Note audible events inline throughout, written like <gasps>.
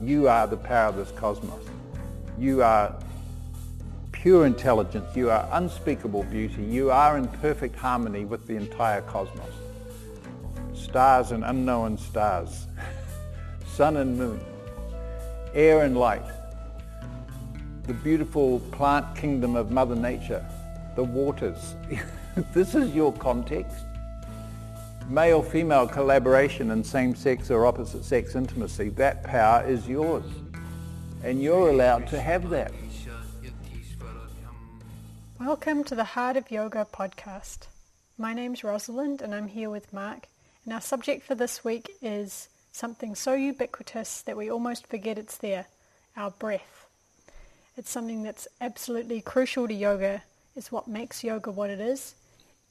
You are the power of this cosmos. You are pure intelligence. You are unspeakable beauty. You are in perfect harmony with the entire cosmos. Stars and unknown stars, <laughs> sun and moon, air and light, the beautiful plant kingdom of Mother Nature, the waters. <laughs> this is your context. Male-female collaboration and same-sex or opposite-sex intimacy, that power is yours. And you're allowed to have that. Welcome to the Heart of Yoga podcast. My name's Rosalind and I'm here with Mark. And our subject for this week is something so ubiquitous that we almost forget it's there, our breath. It's something that's absolutely crucial to yoga. It's what makes yoga what it is.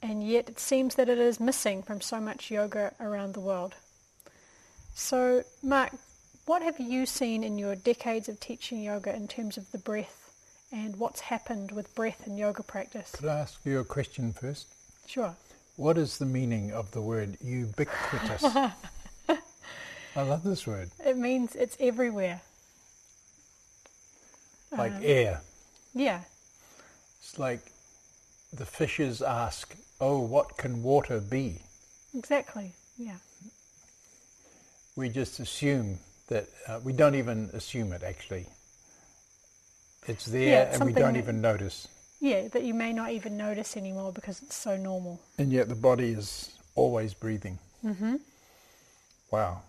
And yet it seems that it is missing from so much yoga around the world. So, Mark, what have you seen in your decades of teaching yoga in terms of the breath and what's happened with breath and yoga practice. Could I ask you a question first? Sure. What is the meaning of the word ubiquitous? <laughs> I love this word. It means it's everywhere. Like um, air. Yeah. It's like the fishes ask, oh, what can water be? Exactly, yeah. We just assume that, uh, we don't even assume it actually. It's there yeah, it's and we don't that, even notice. Yeah, that you may not even notice anymore because it's so normal. And yet the body is always breathing. Mm-hmm. Wow.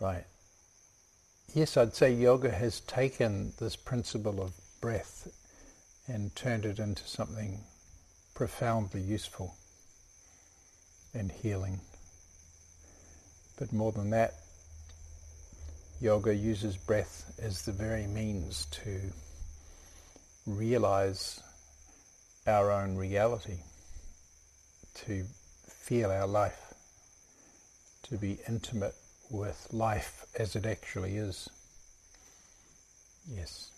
Right. Yes, I'd say yoga has taken this principle of breath and turned it into something profoundly useful and healing. But more than that, yoga uses breath as the very means to realize our own reality, to feel our life, to be intimate with life as it actually is. Yes.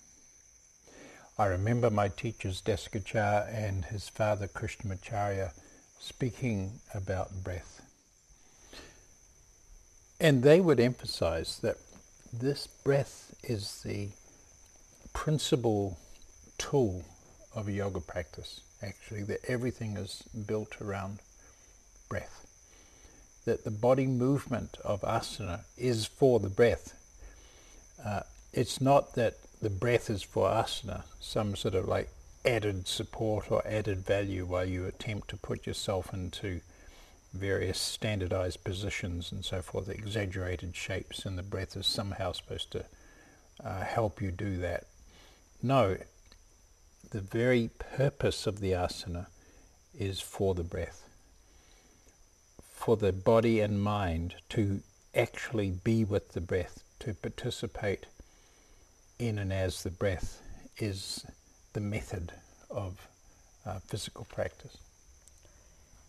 I remember my teachers Desikachar and his father Krishnamacharya speaking about breath. And they would emphasize that this breath is the principal tool of a yoga practice, actually, that everything is built around breath. That the body movement of asana is for the breath. Uh, it's not that the breath is for asana, some sort of like added support or added value while you attempt to put yourself into various standardized positions and so forth, exaggerated shapes, and the breath is somehow supposed to uh, help you do that. No, the very purpose of the asana is for the breath, for the body and mind to actually be with the breath, to participate in and as the breath is the method of uh, physical practice.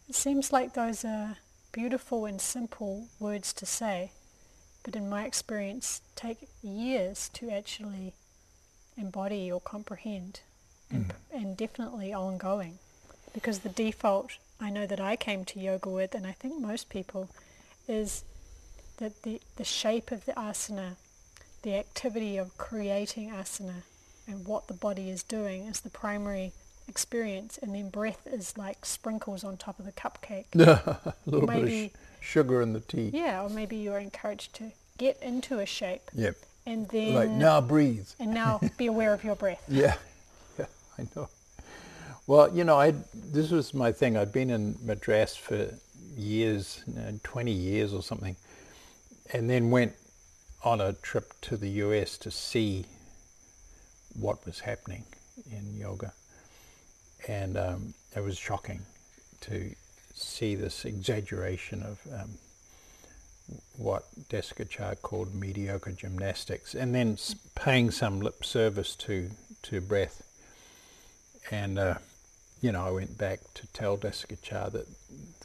It seems like those are beautiful and simple words to say, but in my experience take years to actually embody or comprehend and, mm. and definitely ongoing because the default I know that I came to yoga with and I think most people is that the, the shape of the asana, the activity of creating asana and what the body is doing is the primary experience, and then breath is like sprinkles on top of the cupcake. <laughs> a little maybe, bit of sh- sugar in the tea. Yeah, or maybe you're encouraged to get into a shape. Yep. And then like now breathe. And now <laughs> be aware of your breath. Yeah, yeah, I know. Well, you know, I this was my thing. I'd been in Madras for years, you know, 20 years or something, and then went on a trip to the US to see what was happening in yoga and um, it was shocking to see this exaggeration of um, what Desikachar called mediocre gymnastics, and then paying some lip service to to breath. And uh, you know, I went back to tell Desikachar that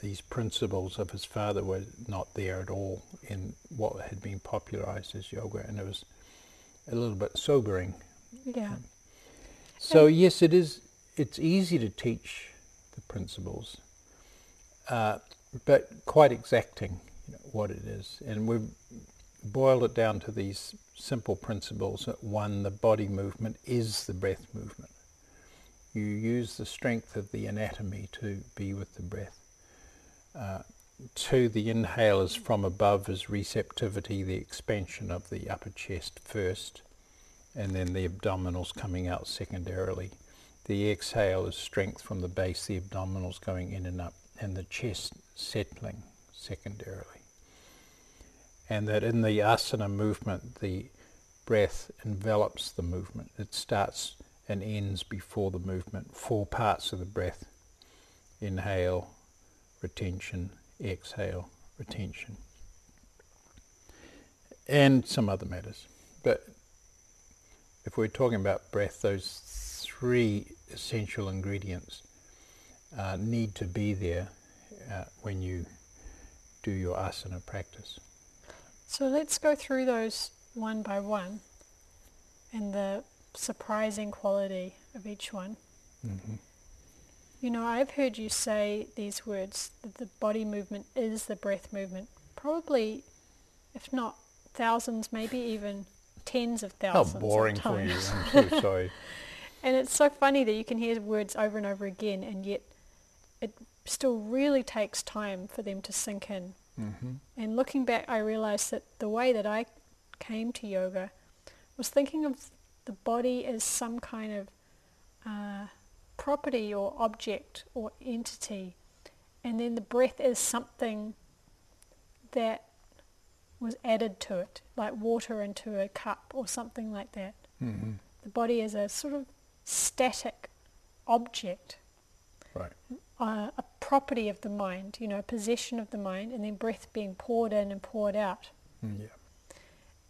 these principles of his father were not there at all in what had been popularized as yoga, and it was a little bit sobering. Yeah. So yes, it is it's easy to teach the principles, uh, but quite exacting you know, what it is. And we've boiled it down to these simple principles. That one, the body movement is the breath movement. You use the strength of the anatomy to be with the breath. Uh, two, the inhale is from above is receptivity, the expansion of the upper chest first, and then the abdominals coming out secondarily. The exhale is strength from the base, the abdominals going in and up, and the chest settling secondarily. And that in the asana movement, the breath envelops the movement. It starts and ends before the movement. Four parts of the breath. Inhale, retention, exhale, retention. And some other matters. But if we're talking about breath, those three essential ingredients uh, need to be there uh, when you do your asana practice. So let's go through those one by one and the surprising quality of each one. Mm-hmm. You know, I've heard you say these words that the body movement is the breath movement. Probably, if not thousands, maybe even tens of thousands. How boring for you! I'm so <laughs> sorry. And it's so funny that you can hear words over and over again, and yet it still really takes time for them to sink in. Mm-hmm. And looking back, I realized that the way that I came to yoga was thinking of the body as some kind of uh, property or object or entity, and then the breath is something that was added to it, like water into a cup or something like that. Mm-hmm. The body is a sort of static object, Right. uh, a property of the mind, you know, a possession of the mind, and then breath being poured in and poured out. Mm, yeah.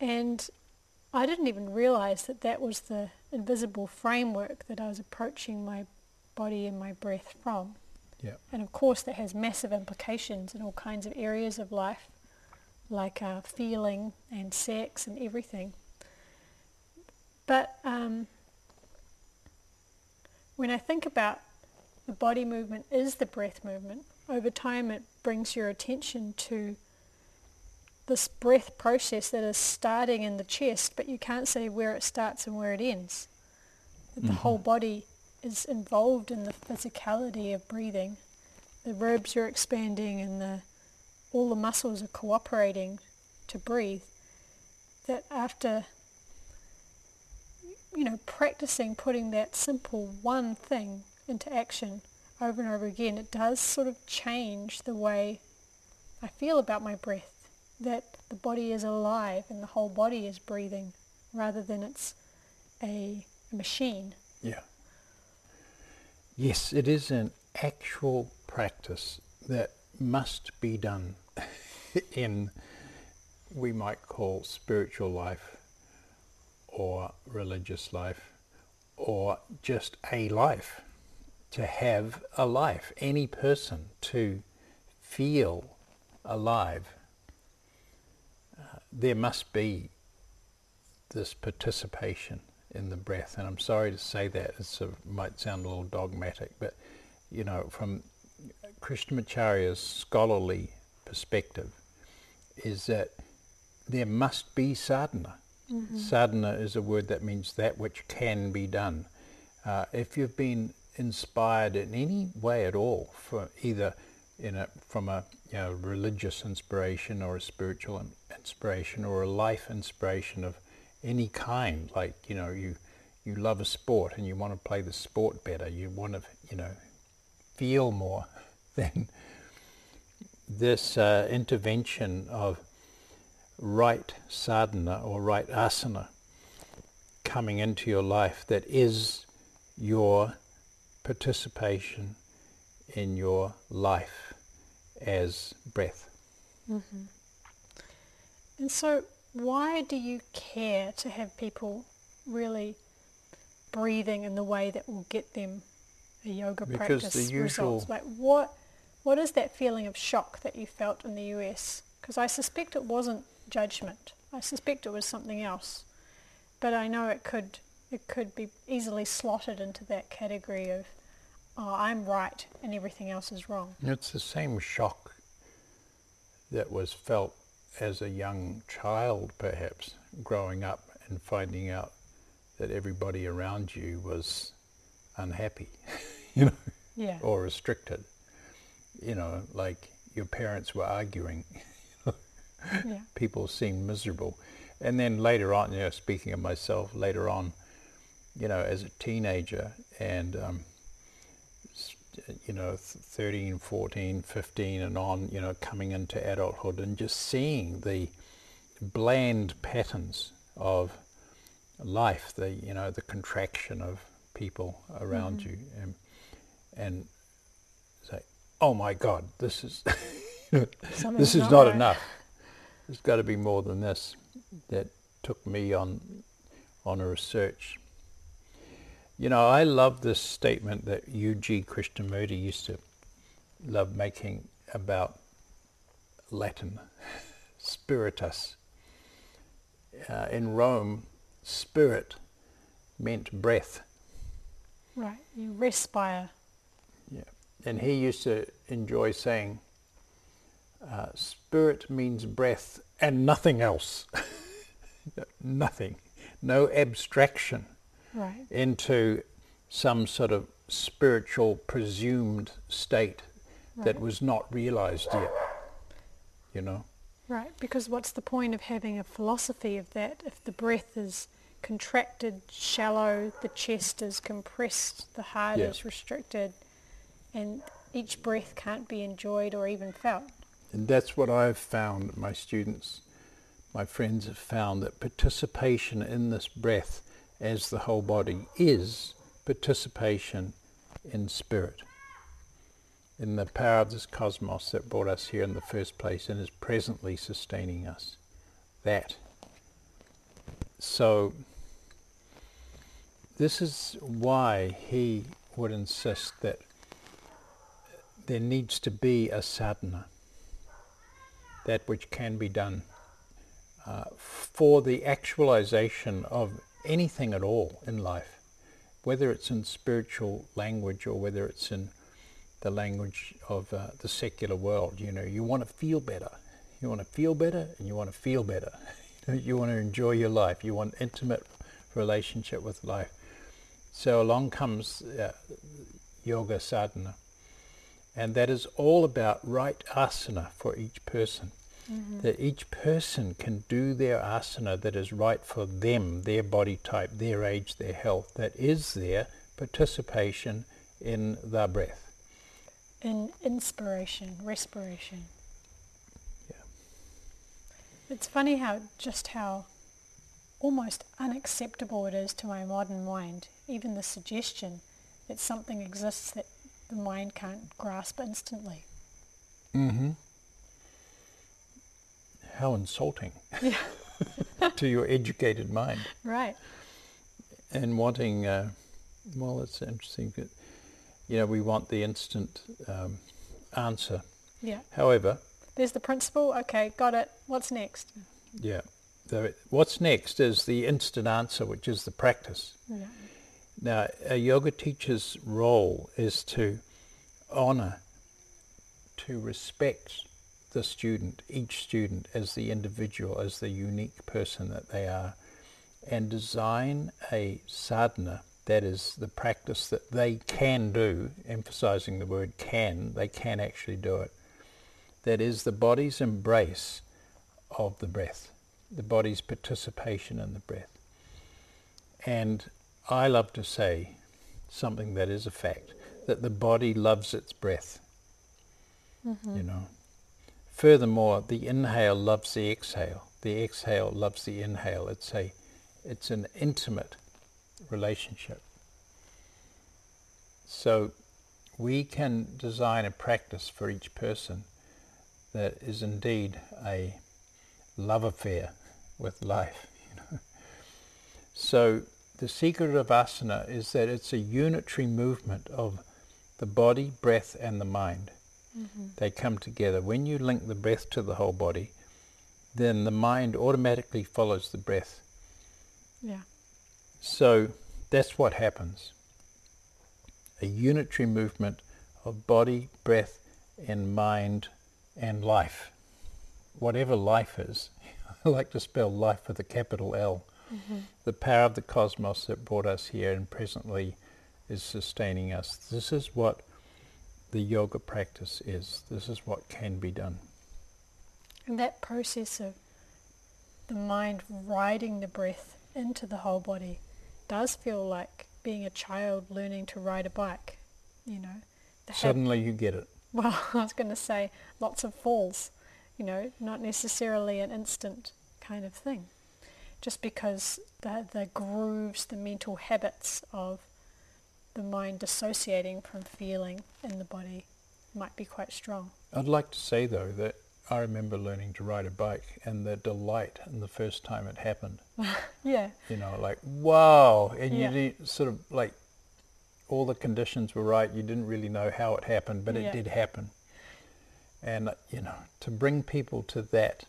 And I didn't even realize that that was the invisible framework that I was approaching my body and my breath from. Yeah. And of course, that has massive implications in all kinds of areas of life, like uh, feeling and sex and everything. But um, when I think about the body movement is the breath movement, over time it brings your attention to this breath process that is starting in the chest, but you can't say where it starts and where it ends. That The mm-hmm. whole body is involved in the physicality of breathing. The ribs are expanding and the all the muscles are cooperating to breathe. That after you know, practicing putting that simple one thing into action over and over again, it does sort of change the way I feel about my breath. That the body is alive and the whole body is breathing rather than it's a, machine. Yeah. Yes, it is an actual practice that must be done <laughs> in, we might call spiritual life or religious life or just a life. To have a life, any person to feel alive, there must be this participation in the breath. And I'm sorry to say that, it might sound a little dogmatic, but you know, from Krishnamacharya's scholarly perspective, is that there must be sadhana. Sadhana is a word that means that which can be done. Uh, if you've been inspired in any way at all, for either in a, from a you know, religious inspiration or a spiritual inspiration or a life inspiration of any kind, like you know you you love a sport and you want to play the sport better, you want to you know feel more, <laughs> then this uh, intervention of right sadhana or right asana coming into your life that is your participation in your life as breath. And so, why do you care to have people really breathing in the way that will get them a yoga Because practice the usual- results? Like, what what is that feeling of shock that you felt in the US? Because I suspect it wasn't judgment. I suspect it was something else. But I know it could it could be easily slotted into that category of, oh, I'm right and everything else is wrong. It's the same shock that was felt as a young child, perhaps, growing up and finding out that everybody around you was unhappy, <laughs> you know, Yeah. or restricted. You know, like your parents were arguing, <laughs> Yeah. people seemed miserable. And then later on, you know, speaking of myself, later on, you know, as a teenager and, um, you know, th- 13, 14, 15 and on, you know, coming into adulthood and just seeing the bland patterns of life, the, you know, the contraction of people around you and, and say, oh my God, this is, <laughs> this is not not right. enough. There's got to be more than this. That took me on on a research. You know, I love this statement that U.G. Krishnamurti used to love making about Latin, <laughs> spiritus. Uh, in Rome, spirit meant breath. Right. You respire. Yeah. And he used to enjoy saying, uh, spirit means breath and nothing else. <laughs> nothing. No abstraction Right. into some sort of spiritual presumed state that was not realized yet. You know? Right. Because what's the point of having a philosophy of that if the breath is contracted, shallow, the chest is compressed, the heart Yeah. is restricted, and each breath can't be enjoyed or even felt. And that's what I've found, my students, my friends have found that participation in this breath as the whole body is participation in spirit, in the power of this cosmos that brought us here in the first place and is presently sustaining us. That. So, this is why he would insist that there needs to be a sadhana that which can be done uh, for the actualization of anything at all in life, whether it's in spiritual language or whether it's in the language of uh, the secular world. You know, you want to feel better. You want to feel better and you want to feel better. <laughs> you want to enjoy your life. You want intimate relationship with life. So along comes uh, yoga sadhana. And that is all about right asana for each person. That each person can do their asana that is right for them, their body type, their age, their health, that is their participation in the breath. In inspiration, respiration. Yeah. It's funny how just how almost unacceptable it is to my modern mind, even the suggestion that something exists that the mind can't grasp instantly. Mm-hmm. How insulting Yeah. <laughs> to your educated mind. Right. and wanting, uh, well, it's interesting that, you know, we want the instant um, answer. Yeah. However, There's the principle. Okay, got it. What's next? yeah, the, what's next is the instant answer, which is the practice. Yeah. Now, a yoga teacher's role is to honor, to respect the student, each student as the individual, as the unique person that they are, and design a sadhana, that is the practice that they can do, emphasizing the word can, they can actually do it, that is the body's embrace of the breath, the body's participation in the breath. And I love to say something that is a fact, that the body loves its breath, mm-hmm. you know. Furthermore, the inhale loves the exhale. The exhale loves the inhale. It's a, it's an intimate relationship. So we can design a practice for each person that is indeed a love affair with life. You know? So the secret of asana is that it's a unitary movement of the body, breath, and the mind. Mm-hmm. They come together. When you link the breath to the whole body, then the mind automatically follows the breath. Yeah. So that's what happens. A unitary movement of body, breath, and mind and life. whatever life is, <laughs> I like to spell life with a capital L, mm-hmm. the power of the cosmos that brought us here and presently is sustaining us. This is what the yoga practice is. This is what can be done. And that process of the mind riding the breath into the whole body does feel like being a child learning to ride a bike, you know. Suddenly you get it. <laughs> well, I was going to say lots of falls, you know, not necessarily an instant kind of thing. Just because the, the grooves, the mental habits of the mind dissociating from feeling in the body might be quite strong. I'd like to say though that I remember learning to ride a bike and the delight in the first time it happened. <laughs> Yeah, You know, like wow, and Yeah. you sort of like all the conditions were right. You didn't really know how it happened, but Yeah. it did happen. And you know, to bring people to that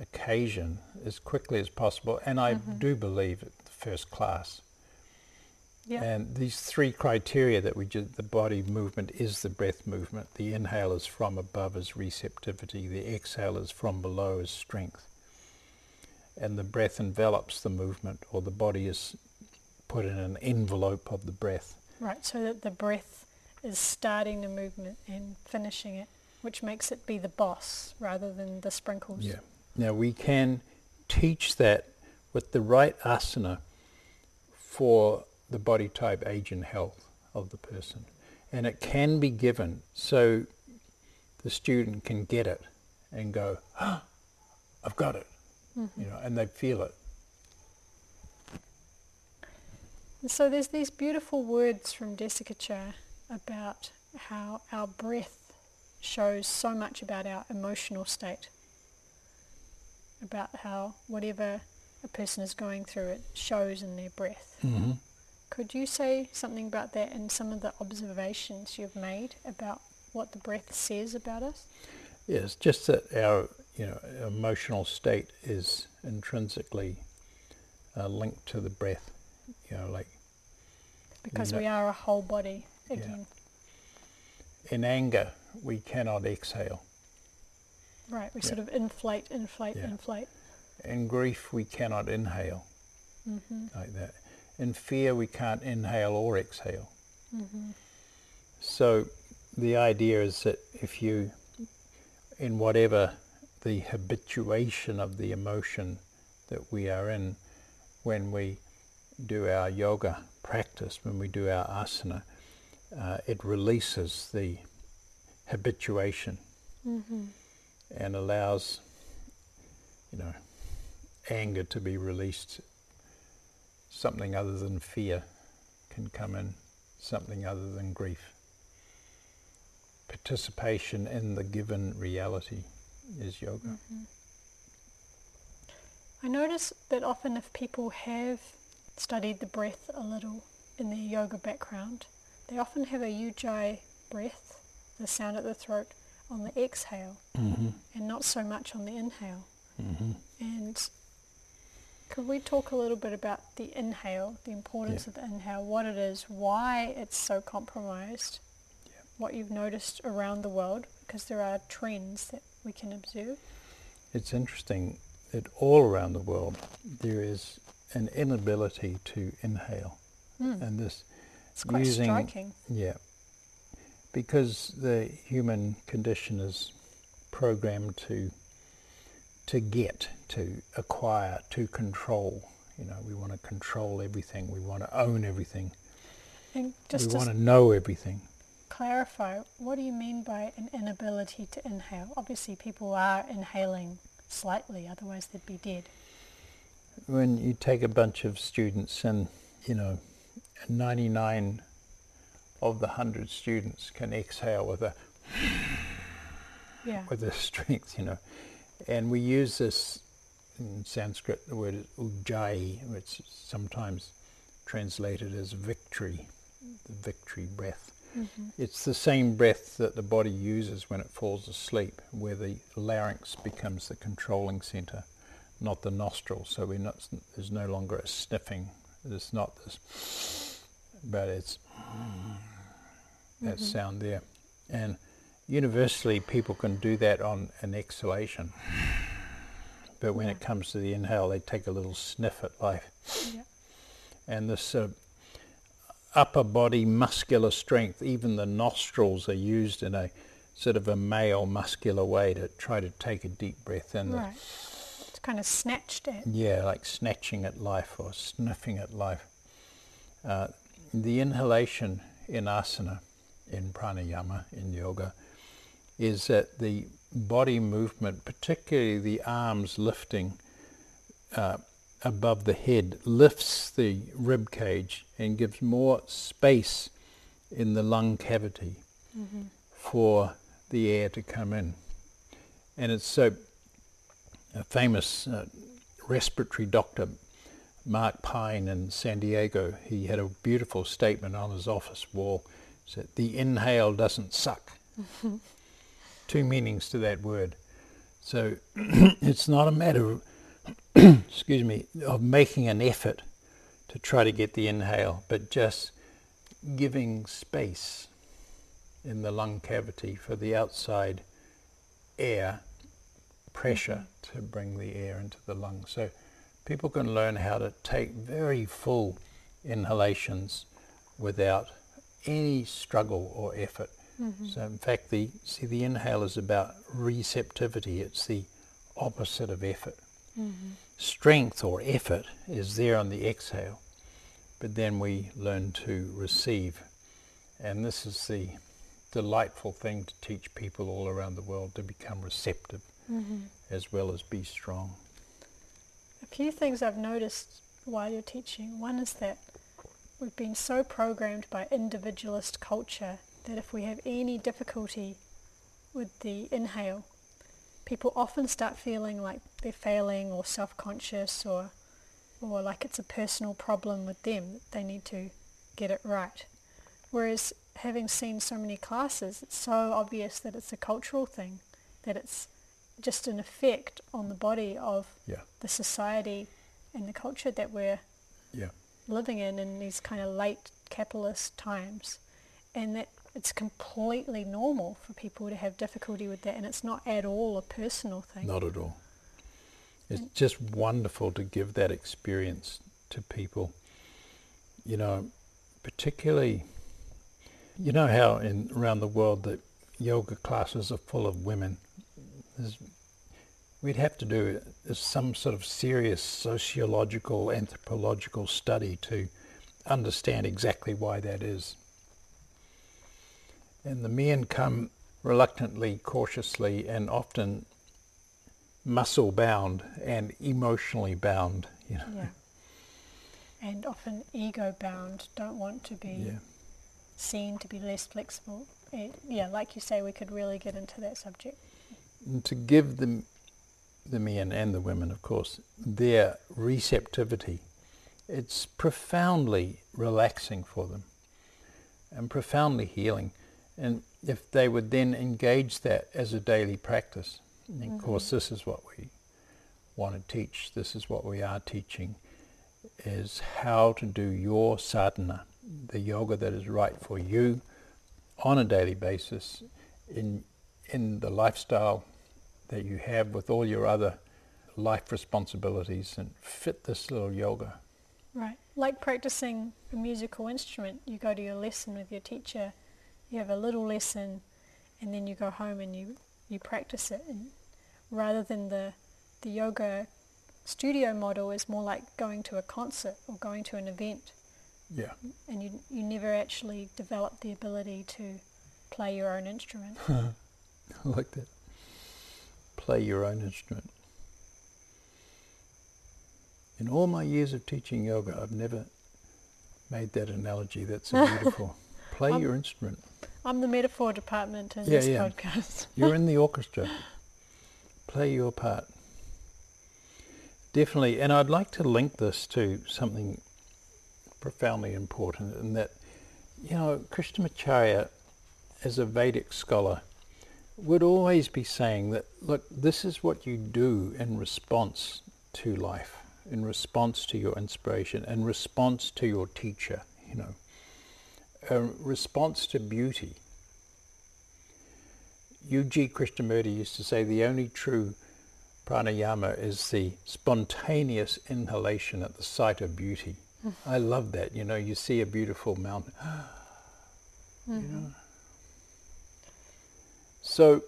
occasion as quickly as possible, and I mm-hmm. do believe it first class. Yeah, And these three criteria that we just, the body movement is the breath movement. The inhale is from above as receptivity. The exhale is from below as strength. And the breath envelops the movement, or the body is put in an envelope of the breath. right. So that the breath is starting the movement and finishing it, which makes it be the boss rather than the sprinkles. Yeah. Now we can teach that with the right asana for the body type, age and health of the person. And it can be given so the student can get it and go, oh, I've got it. You know, and they feel it. And so there's these beautiful words from Desikachar about how our breath shows so much about our emotional state. About how whatever a person is going through, it shows in their breath. Mm-hmm. Could you say something about that and some of the observations you've made about what the breath says about us? Yes, just that our you know emotional state is intrinsically uh, linked to the breath. You know, like Because we are a whole body again. in anger, we cannot exhale. Right, we Yeah. sort of inflate, inflate, Yeah. inflate. In grief, we cannot inhale hmm like that. In fear, we can't inhale or exhale. hmm So the idea is that if you, in whatever the habituation of the emotion that we are in, when we do our yoga practice, when we do our asana, uh, it releases the habituation hmm and allows, you know, anger to be released. Something other than fear can come in, something other than grief. Participation in the given reality is yoga. Mm-hmm. I notice that often if people have studied the breath a little in their yoga background, they often have a ujjayi breath, the sound at the throat, on the exhale Mm-hmm. and not so much on the inhale. Mm-hmm. And could we talk a little bit about the inhale, the importance Yeah. of the inhale, what it is, why it's so compromised, Yeah. what you've noticed around the world, because there are trends that we can observe. It's interesting that all around the world there is an inability to inhale. Mm. And this It's quite using- striking. Yeah. Because the human condition is programmed to to get, to acquire, to control. You know, we want to control everything. We want to own everything. And just we want to know everything. clarify, what do you mean by an inability to inhale? Obviously, people are inhaling slightly, otherwise they'd be dead. When you take a bunch of students and, you know, 99 of the 100 students can exhale with a Yeah. with the <laughs> strength, you know. And we use this in Sanskrit, the word is ujjayi, which is sometimes translated as victory, the victory breath. hmm It's the same breath that the body uses when it falls asleep, where the larynx becomes the controlling center, not the nostril. So we're not, there's no longer a sniffing. It's not this, but it's that Mhm. sound there. And universally people can do that on an exhalation. But when it comes to the inhale, they take a little sniff at life. Yeah. And this uh, upper body muscular strength, even the nostrils are used in a sort of a male muscular way to try to take a deep breath in. Right. It's kind of snatched at. Yeah, like snatching at life or sniffing at life. Uh, the inhalation in asana, in pranayama, in yoga, is that the body movement, particularly the arms lifting uh, above the head, lifts the rib cage and gives more space in the lung cavity Mm-hmm. for the air to come in. And it's so a famous uh, respiratory doctor, Mark Pine in San Diego, he had a beautiful statement on his office wall. Said, the inhale doesn't suck. <laughs> Two meanings to that word. So <clears throat> it's not a matter of, <clears throat> excuse me, of making an effort to try to get the inhale, but just giving space in the lung cavity for the outside air pressure to bring the air into the lungs. So people can learn how to take very full inhalations without any struggle or effort. Mm-hmm. So in fact, the see the inhale is about receptivity. It's the opposite of effort. Mm-hmm. Strength or effort is there on the exhale, but then we learn to receive, and this is the delightful thing to teach people all around the world to become receptive mm-hmm. as well as be strong. A few things I've noticed while you're teaching. One is that we've been so programmed by individualist culture that if we have any difficulty with the inhale, people often start feeling like they're failing or self-conscious or or like it's a personal problem with them that they need to get it right. Whereas having seen so many classes, it's so obvious that it's a cultural thing, that it's just an effect on the body of Yeah, the society and the culture that we're yeah, living in in these kind of late capitalist times. And that it's completely normal for people to have difficulty with that and it's not at all a personal thing not at all. It's just wonderful to give that experience to people. You know, particularly, you know how in around the world the yoga classes are full of women. There's, we'd have to do some sort of serious sociological, anthropological study to understand exactly why that is. And the men come reluctantly, cautiously, and often muscle bound and emotionally bound. You know. yeah and often ego bound don't want to be Yeah. seen to be less flexible Eh, yeah like you say we could really get into that subject And to give the the men and the women, of course, their receptivity, it's profoundly relaxing for them and profoundly healing. And if they would then engage that as a daily practice, and of course, mm-hmm. this is what we want to teach. This is what we are teaching: is how to do your sadhana, the yoga that is right for you, on a daily basis, in in the lifestyle that you have with all your other life responsibilities, and fit this little yoga. Right. Like practicing a musical instrument. You go to your lesson with your teacher, you have a little lesson, and then you go home and you, you practice it. And rather than the, the yoga studio model is more like going to a concert or going to an event, Yeah. and you, you never actually develop the ability to play your own instrument. <laughs> I like that. Play your own instrument. In all my years of teaching yoga, I've never made that analogy. That's so <laughs> beautiful. Play your instrument. I'm the metaphor department in Yeah, this yeah. podcast. <laughs> You're in the <laughs> orchestra. Play your part. Definitely, and I'd like to link this to something profoundly important in that, you know, Krishnamacharya, as a Vedic scholar, would always be saying that, look, this is what you do in response to life, in response to your inspiration, in response to your teacher, you know, a response to beauty. U.G. Krishnamurti used to say the only true pranayama is the spontaneous inhalation at the sight of beauty. <laughs> I love that. You know, you see a beautiful mountain. <gasps> you mm-hmm. know. So,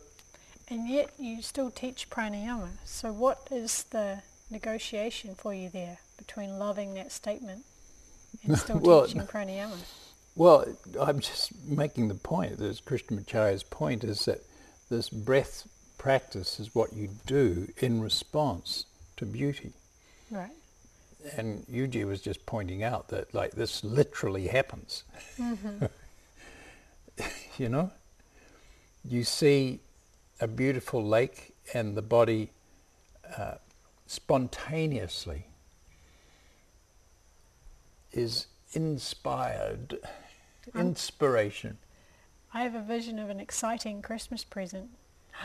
And yet you still teach pranayama. So what is the negotiation for you there between loving that statement and still <laughs> Well, teaching pranayama? Well, I'm just making the point. This Krishnamacharya's point is that this breath practice is what you do in response to beauty. Right. And U.G. was just pointing out that like this literally happens. <laughs> you know? You see a beautiful lake and the body uh, spontaneously is inspired. Inspiration. I have a vision of an exciting Christmas present. <gasps>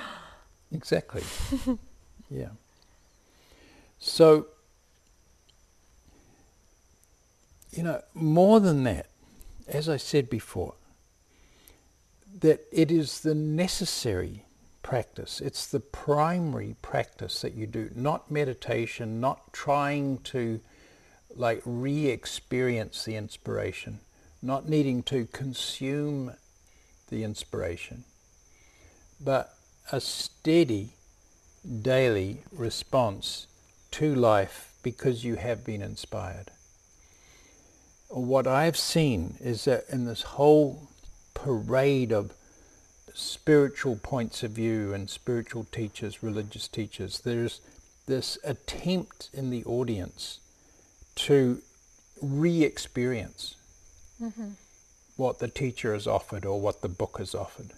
Exactly. <laughs> yeah. So, you know, more than that, as I said before, that it is the necessary practice, it's the primary practice that you do, not meditation, not trying to like re-experience the inspiration, not needing to consume the inspiration, but a steady daily response to life because you have been inspired. What I've seen is that in this whole parade of spiritual points of view and spiritual teachers, religious teachers, there's this attempt in the audience to re-experience what the teacher has offered or what the book has offered.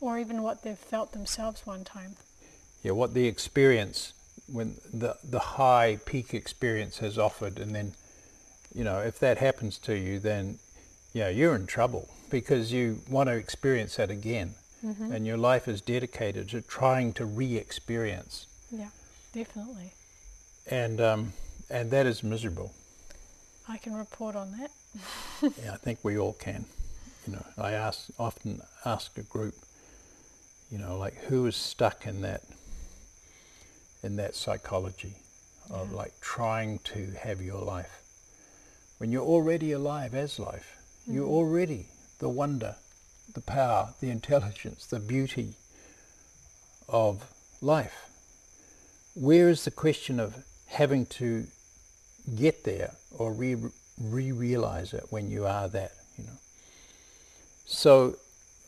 Or even what they've felt themselves one time. Yeah, what the experience when the the high peak experience has offered, and then, you know, if that happens to you, then, yeah, you're in trouble because you want to experience that again, and your life is dedicated to trying to re-experience, Yeah, definitely. and um, and that is miserable. I can report on that. <laughs> Yeah, I think we all can. You know, I ask often ask a group, you know, like who is stuck in that in that psychology of Yeah. like trying to have your life when you're already alive as life. You're mm-hmm. already the wonder, the power, the intelligence, the beauty of life. Where is the question of having to get there or re re-realize it when you are that, you know? So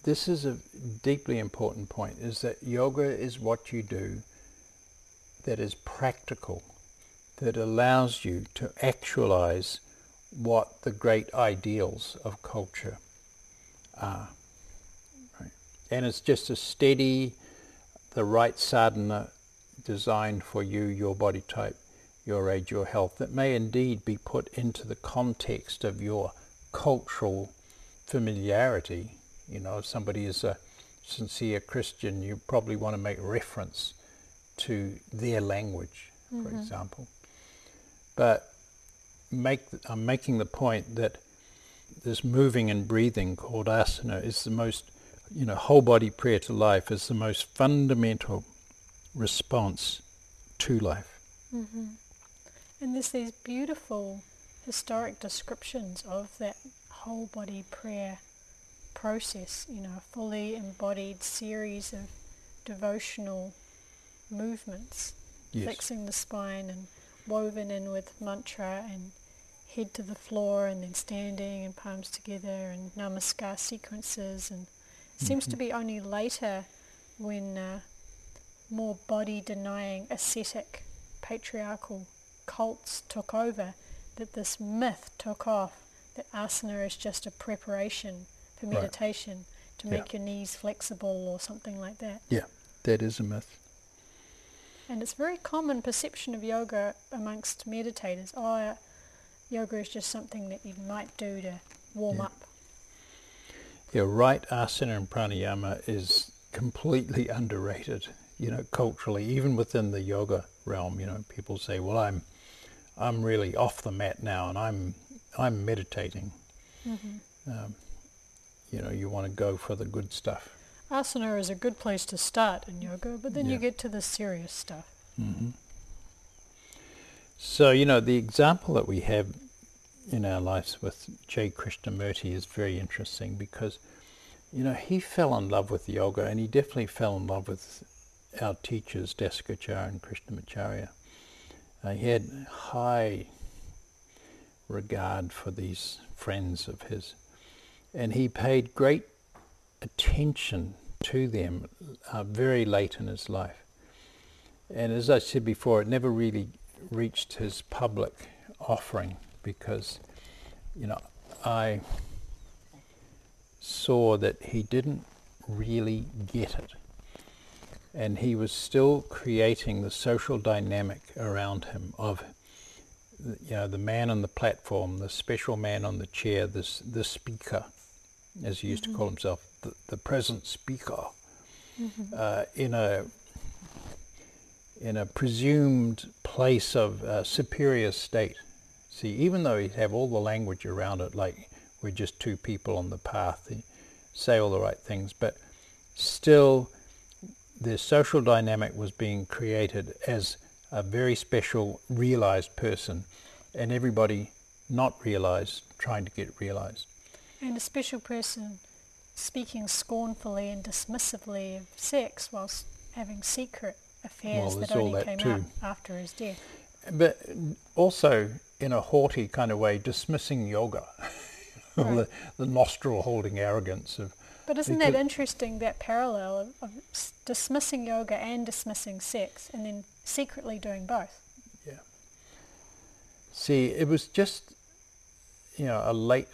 this is a deeply important point, is that yoga is what you do that is practical, that allows you to actualize what the great ideals of culture are. And it's just a steady, the right sadhana designed for you, your body type, your age, your health, that may indeed be put into the context of your cultural familiarity. You know, if somebody is a sincere Christian, you probably want to make reference to their language, for mm-hmm. example. But make I'm making the point that this moving and breathing called asana is the most, you know, whole body prayer to life is the most fundamental response to life. Mm-hmm. And there's these beautiful historic descriptions of that whole body prayer process, you know, a fully embodied series of devotional movements, Yes. flexing the spine and woven in with mantra and head to the floor and then standing and palms together and namaskar sequences and it seems to be only later when uh, more body denying ascetic patriarchal cults took over that this myth took off that asana is just a preparation for Right. meditation to Yeah. make your knees flexible or something like that. Yeah, that is a myth. And it's very common perception of yoga amongst meditators. Oh, uh, yoga is just something that you might do to warm Yeah. up. Yeah, right asana and pranayama is completely underrated, you know, culturally, even within the yoga realm, you know, people say, Well I'm I'm really off the mat now and I'm I'm meditating. Um, you know, you want to go for the good stuff. asana is a good place to start in yoga, but then Yeah. you get to the serious stuff. hmm So, you know, the example that we have in our lives with J. Krishnamurti is very interesting because, you know, he fell in love with yoga and he definitely fell in love with our teachers, Desikachara and Krishnamacharya. He had high regard for these friends of his and he paid great attention to them uh, very late in his life. And as I said before, it never really reached his public offering because, you know, I saw that he didn't really get it. And he was still creating the social dynamic around him of, you know, the man on the platform, the special man on the chair, this the speaker, as he used to call himself, the, the present speaker, uh, in a in a presumed place of uh, superior state. See, even though he'd have all the language around it, like we're just two people on the path, say all the right things, but still the social dynamic was being created as a very special realized person and everybody not realized trying to get realized. And a special person speaking scornfully and dismissively of sex whilst having secret affairs Well, that only that came too. out after his death. But also in a haughty kind of way, dismissing yoga, <laughs> Right. the, the nostril holding arrogance of But isn't that interesting, that parallel of, of dismissing yoga and dismissing sex and then secretly doing both? Yeah. See, it was just, you know, a late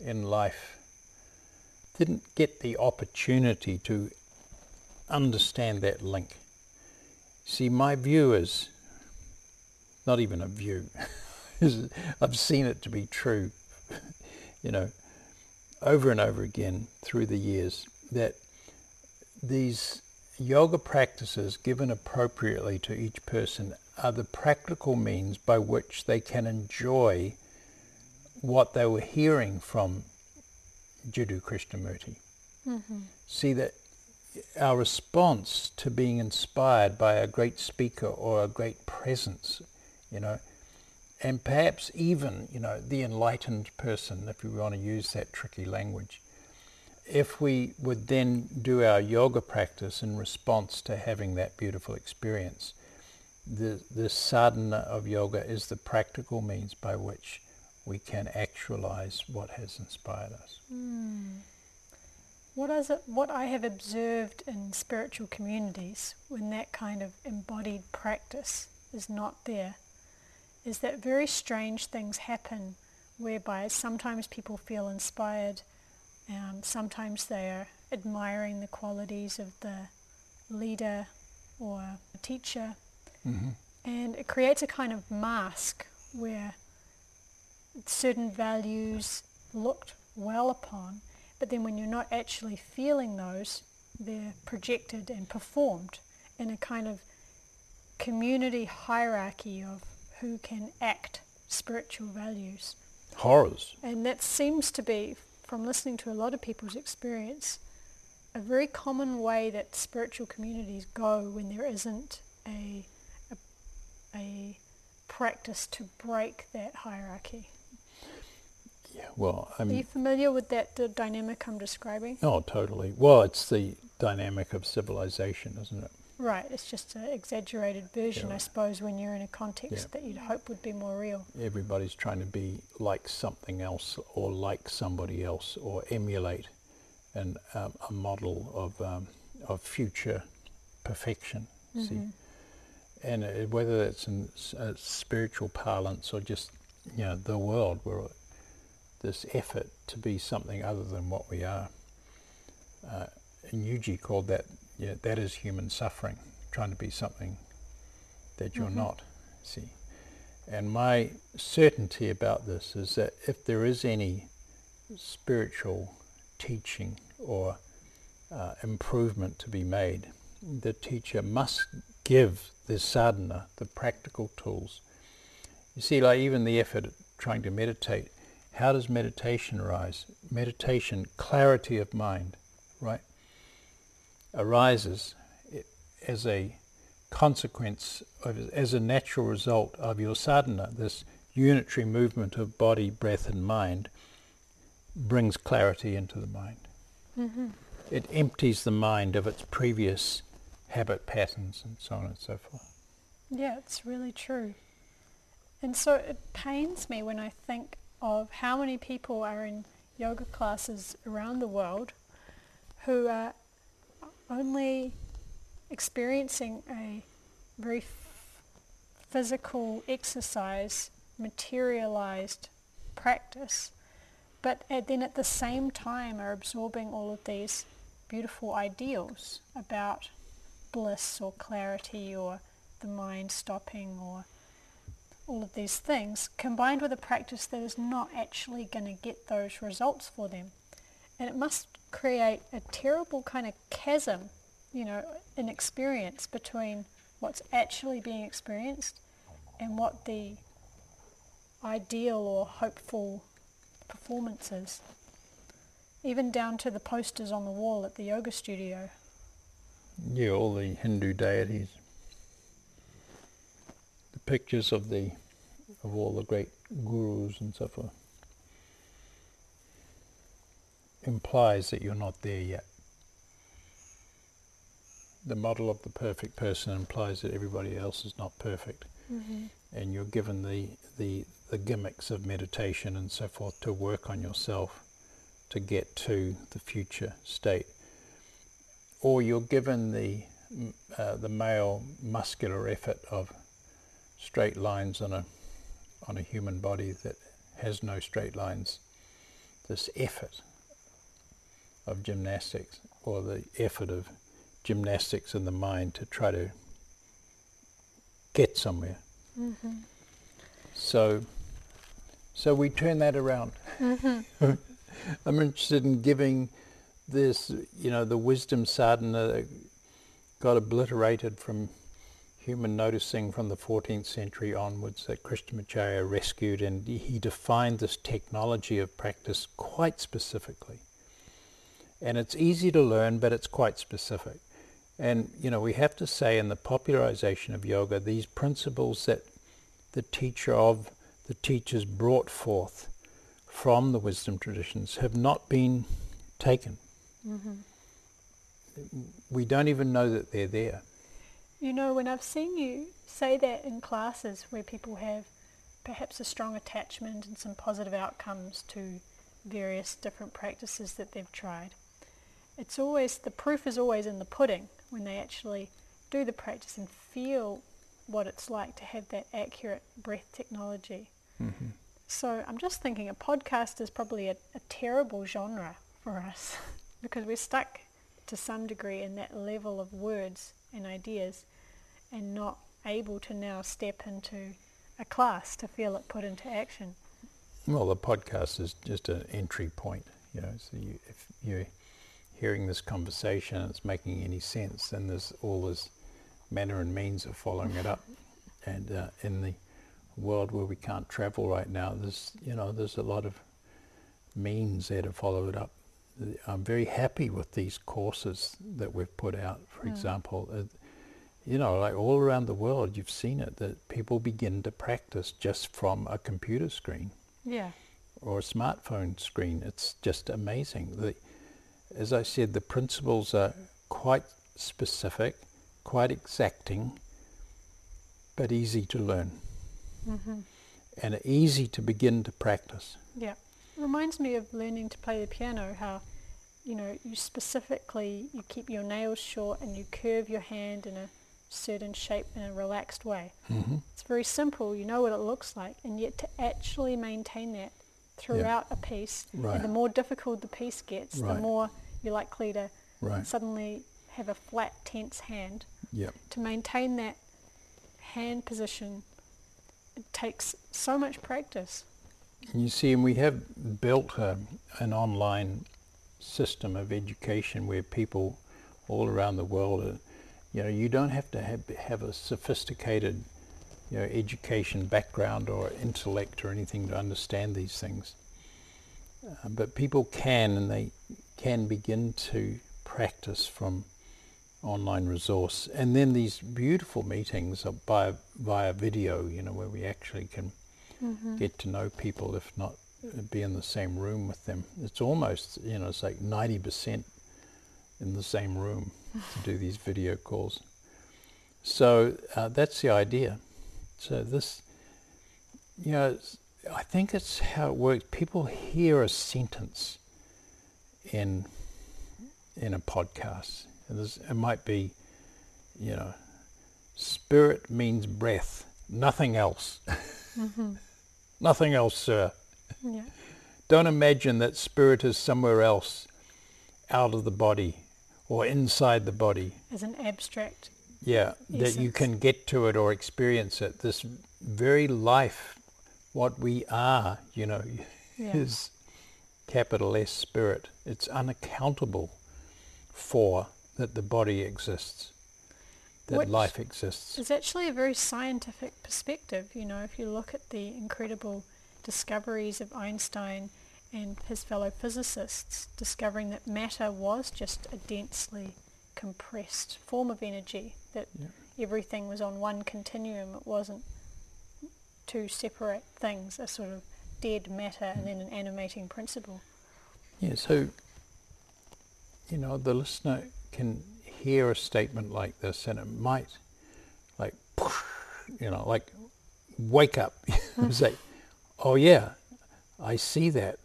in life, didn't get the opportunity to understand that link. See, my view is not even a view. <laughs> I've seen it to be true, <laughs> you know, over and over again through the years that these yoga practices given appropriately to each person are the practical means by which they can enjoy what they were hearing from Jiddu Krishnamurti. Mm-hmm. See that our response to being inspired by a great speaker or a great presence, you know, and perhaps even, you know, the enlightened person, if we want to use that tricky language, if we would then do our yoga practice in response to having that beautiful experience, the, the sadhana of yoga is the practical means by which we can actualize what has inspired us. Hmm. What is it? What I have observed in spiritual communities when that kind of embodied practice is not there, is that very strange things happen, whereby sometimes people feel inspired, um, sometimes they are admiring the qualities of the leader or teacher, and it creates a kind of mask where certain values looked well upon, but then when you're not actually feeling those, they're projected and performed in a kind of community hierarchy of who can act spiritual values. Horrors. And that seems to be, from listening to a lot of people's experience, a very common way that spiritual communities go when there isn't a, a, a practice to break that hierarchy. Yeah, well, I Are you familiar with that the dynamic I'm describing? oh, totally. Well, it's the dynamic of civilization, isn't it? Right, it's just an exaggerated version, Yeah. I suppose, when you're in a context Yeah. that you'd hope would be more real. Everybody's trying to be like something else or like somebody else or emulate an, um, a model of, um, of future perfection. See, and uh, whether it's in uh, spiritual parlance or just you know the world, where this effort to be something other than what we are. Uh, and U.G called that yeah, that is human suffering, trying to be something that you're not. See, and my certainty about this is that if there is any spiritual teaching or uh, improvement to be made, the teacher must give the sadhana, the practical tools. You see, like even the effort at trying to meditate, how does meditation arise? Meditation, clarity of mind? Arises as a consequence, of, as a natural result of your sadhana, this unitary movement of body, breath and mind, brings clarity into the mind. Mm-hmm. It empties the mind of its previous habit patterns and so on and so forth. Yeah, it's really true. And so it pains me when I think of how many people are in yoga classes around the world who are only experiencing a very physical exercise, materialized practice, but then at the same time are absorbing all of these beautiful ideals about bliss or clarity or the mind stopping or all of these things combined with a practice that is not actually going to get those results for them. And it must create a terrible kind of chasm, you know, an experience between what's actually being experienced and what the ideal or hopeful performance is. Even down to the posters on the wall at the yoga studio. Yeah, all the Hindu deities The pictures of the of all the great gurus and so forth implies that you're not there yet. The model of the perfect person implies that everybody else is not perfect, mm-hmm. and you're given the, the the gimmicks of meditation and so forth to work on yourself to get to the future state, or you're given the uh, the male muscular effort of straight lines on a on a human body that has no straight lines. This effort of gymnastics or the effort of gymnastics in the mind to try to get somewhere. Mm-hmm. So, so we turn that around. Mm-hmm. <laughs> I'm interested in giving this, you know, the wisdom sadhana got obliterated from human noticing from the 14th century onwards that Krishnamacharya rescued and he defined this technology of practice quite specifically. And it's easy to learn, but it's quite specific. And, you know, we have to say in the popularization of yoga, these principles that the teacher of the teachers brought forth from the wisdom traditions have not been taken. Mm-hmm. We don't even know that they're there. You know, when I've seen you say that in classes where people have perhaps a strong attachment and some positive outcomes to various different practices that they've tried, it's always, the proof is always in the pudding when they actually do the practice and feel what it's like to have that accurate breath technology. Mm-hmm. So I'm just thinking a podcast is probably a, a terrible genre for us <laughs> because we're stuck to some degree in that level of words and ideas and not able to now step into a class to feel it put into action. Well, the podcast is just an entry point. You know, so you, if you're hearing this conversation and it's making any sense, then there's all this manner and means of following it up. And uh, in the world where we can't travel right now, there's you know there's a lot of means there to follow it up. I'm very happy with these courses that we've put out. For mm. example, uh, you know, like all around the world, you've seen it that people begin to practice just from a computer screen. Yeah. Or a smartphone screen. It's just amazing. The, as I said, the principles are quite specific, quite exacting, but easy to learn. Mm-hmm. And easy to begin to practice. Yeah. Reminds me of learning to play the piano, how you know, you specifically you keep your nails short and you curve your hand in a certain shape in a relaxed way. Mm-hmm. It's very simple, you know what it looks like, and yet to actually maintain that throughout a piece, right. and the more difficult the piece gets, right. the more you're likely to right. suddenly have a flat, tense hand. Yep. To maintain that hand position, it takes so much practice. You see, and we have built a, an online system of education where people all around the world are you know, you don't have to have, have a sophisticated, you know, education background or intellect or anything to understand these things. Uh, but people can, and they can begin to practice from online resource, and then these beautiful meetings are by via video. You know, where we actually can Mm-hmm. get to know people, if not uh, be in the same room with them. It's almost you know it's like ninety percent in the same room to do these <laughs> video calls. So uh, that's the idea. So this, you know, it's- I think it's how it works. People hear a sentence in in a podcast. And there's- It might be, you know, spirit means breath, nothing else. Mm-hmm. <laughs> nothing else, sir. Yeah. Don't imagine that spirit is somewhere else out of the body or inside the body. As an abstract. Yeah, that you can get to it or experience it. This very life, what we are, you know, Yeah. is capital S spirit. It's unaccountable for that the body exists, that Which life exists. It's actually a very scientific perspective. You know, if you look at the incredible discoveries of Einstein and his fellow physicists, discovering that matter was just a densely compressed form of energy, that Yeah. everything was on one continuum. It wasn't two separate things, a sort of dead matter and then an animating principle. Yeah, so, you know, the listener can hear a statement like this and it might, like, <laughs> you know, like, wake up. <laughs> And say, oh yeah, I see that.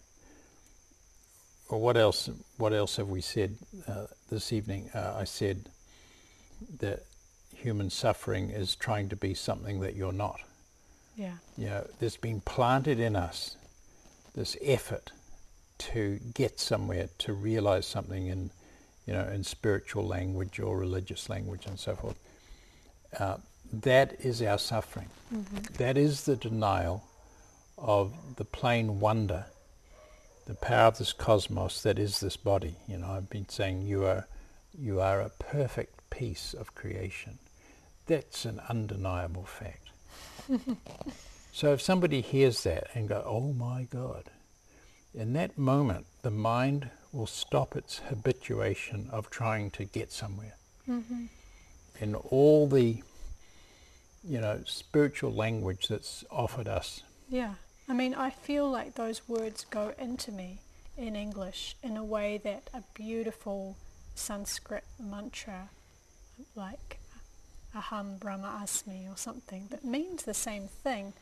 Or what else, what else have we said uh, this evening? Uh, I said that human suffering is trying to be something that you're not Yeah. you know, there's been planted in us this effort to get somewhere, to realize something in, you know, in spiritual language or religious language and so forth. Uh, that is our suffering. That is the denial of the plain wonder, the power of this cosmos that is this body. You know, I've been saying you are, you are a perfect piece of creation. That's an undeniable fact. <laughs> So if somebody hears that and go, oh my God, in that moment the mind will stop its habituation of trying to get somewhere. Mm-hmm. And all the, you know, spiritual language that's offered us. Yeah. I mean, I feel like those words go into me in English in a way that a beautiful Sanskrit mantra like Aham Brahma Asmi or something that means the same thing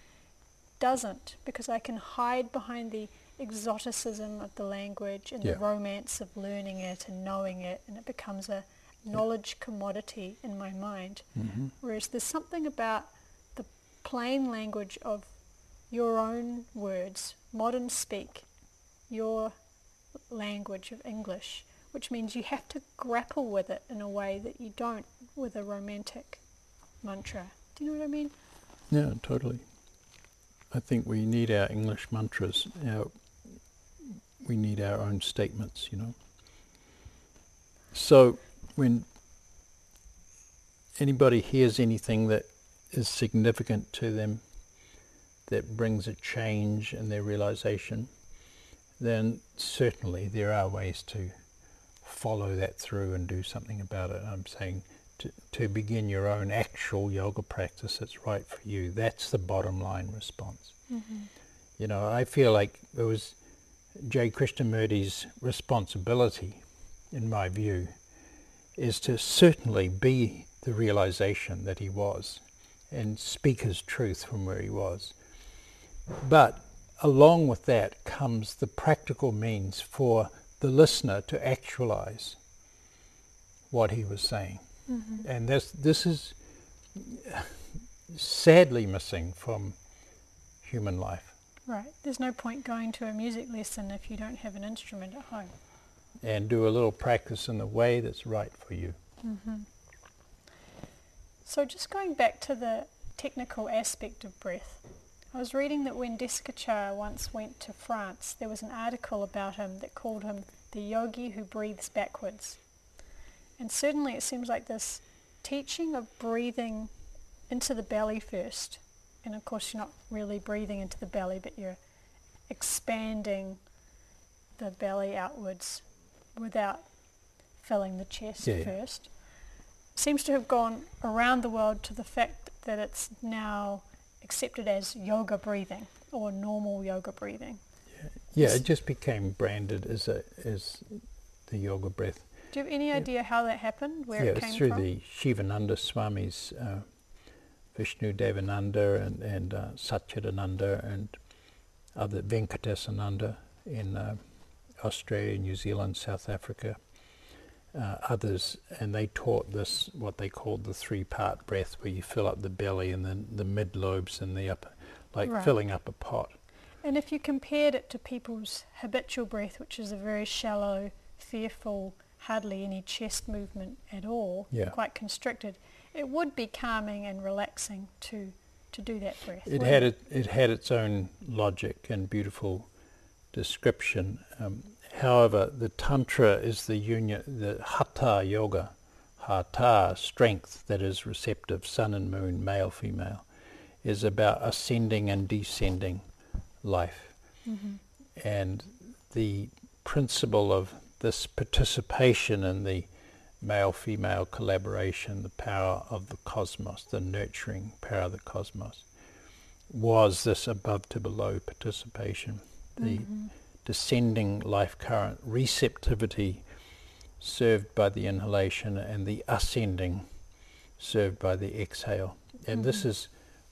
doesn't because I can hide behind the exoticism of the language and Yeah. the romance of learning it and knowing it and it becomes a knowledge commodity in my mind. Mm-hmm. Whereas there's something about the plain language of your own words, modern speak, your language of English, which means you have to grapple with it in a way that you don't with a romantic mantra. Do you know what I mean? Yeah, totally. I think we need our English mantras. Our, we need our own statements, you know. So when anybody hears anything that is significant to them, that brings a change in their realization, then certainly there are ways to follow that through and do something about it. I'm saying to, to begin your own actual yoga practice that's right for you. That's the bottom line response. Mm-hmm. You know, I feel like it was J. Krishnamurti's responsibility, in my view, is to certainly be the realization that he was and speak his truth from where he was. But along with that comes the practical means for the listener to actualize what he was saying. Mm-hmm. And this, this is sadly missing from human life. Right. There's no point going to a music lesson if you don't have an instrument at home. And do a little practice in the way that's right for you. Mm-hmm. So just going back to the technical aspect of breath, I was reading that when Desikachar once went to France, there was an article about him that called him the yogi who breathes backwards. And certainly it seems like this teaching of breathing into the belly first, and of course you're not really breathing into the belly, but you're expanding the belly outwards without filling the chest Yeah, yeah. first. seems to have gone around the world to the fact that it's now accepted as yoga breathing or normal yoga breathing. Yeah, it just became branded as a as the yoga breath. Do you have any idea how that happened? Where yeah, it it's came through from? the Shivananda Swamis, uh, Vishnu Devananda and, and uh, Satchidananda and other Venkatesananda in uh, Australia, New Zealand, South Africa, uh, others, and they taught this what they called the three-part breath, where you fill up the belly and then the mid lobes and the upper, like Right. filling up a pot. And if you compared it to people's habitual breath, which is a very shallow, fearful, hardly any chest movement at all, Yeah. quite constricted, it would be calming and relaxing to to do that breath. It had it, it had its own logic and beautiful description. Um, however, the tantra is the union, the hatha yoga, hatha strength that is receptive, sun and moon, male, female, is about ascending and descending life, Mhm. and the principle of this participation in the male-female collaboration, the power of the cosmos, the nurturing power of the cosmos, was this above to below participation, the Mhm. Descending life current, receptivity served by the inhalation and the ascending served by the exhale. And this Mhm. is,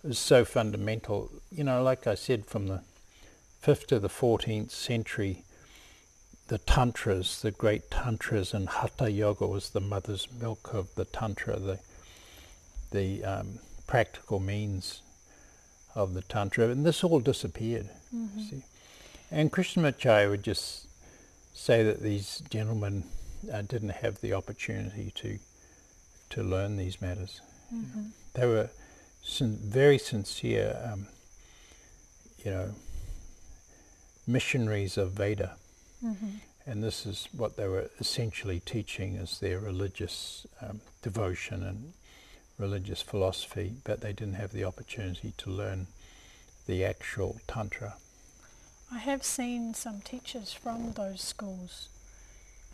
is so fundamental. You know, like I said, from the 5th to the 14th century, the tantras, the great tantras, and hatha yoga was the mother's milk of the tantra, the the um, practical means of the tantra, and this all disappeared. Mhm. See, and Krishnamacharya would just say that these gentlemen uh, didn't have the opportunity to to learn these matters. Mhm. They were sin- very sincere, um, you know, missionaries of Veda. Mhm. And this is what they were essentially teaching as their religious um, devotion and religious philosophy, but they didn't have the opportunity to learn the actual Tantra. I have seen some teachers from those schools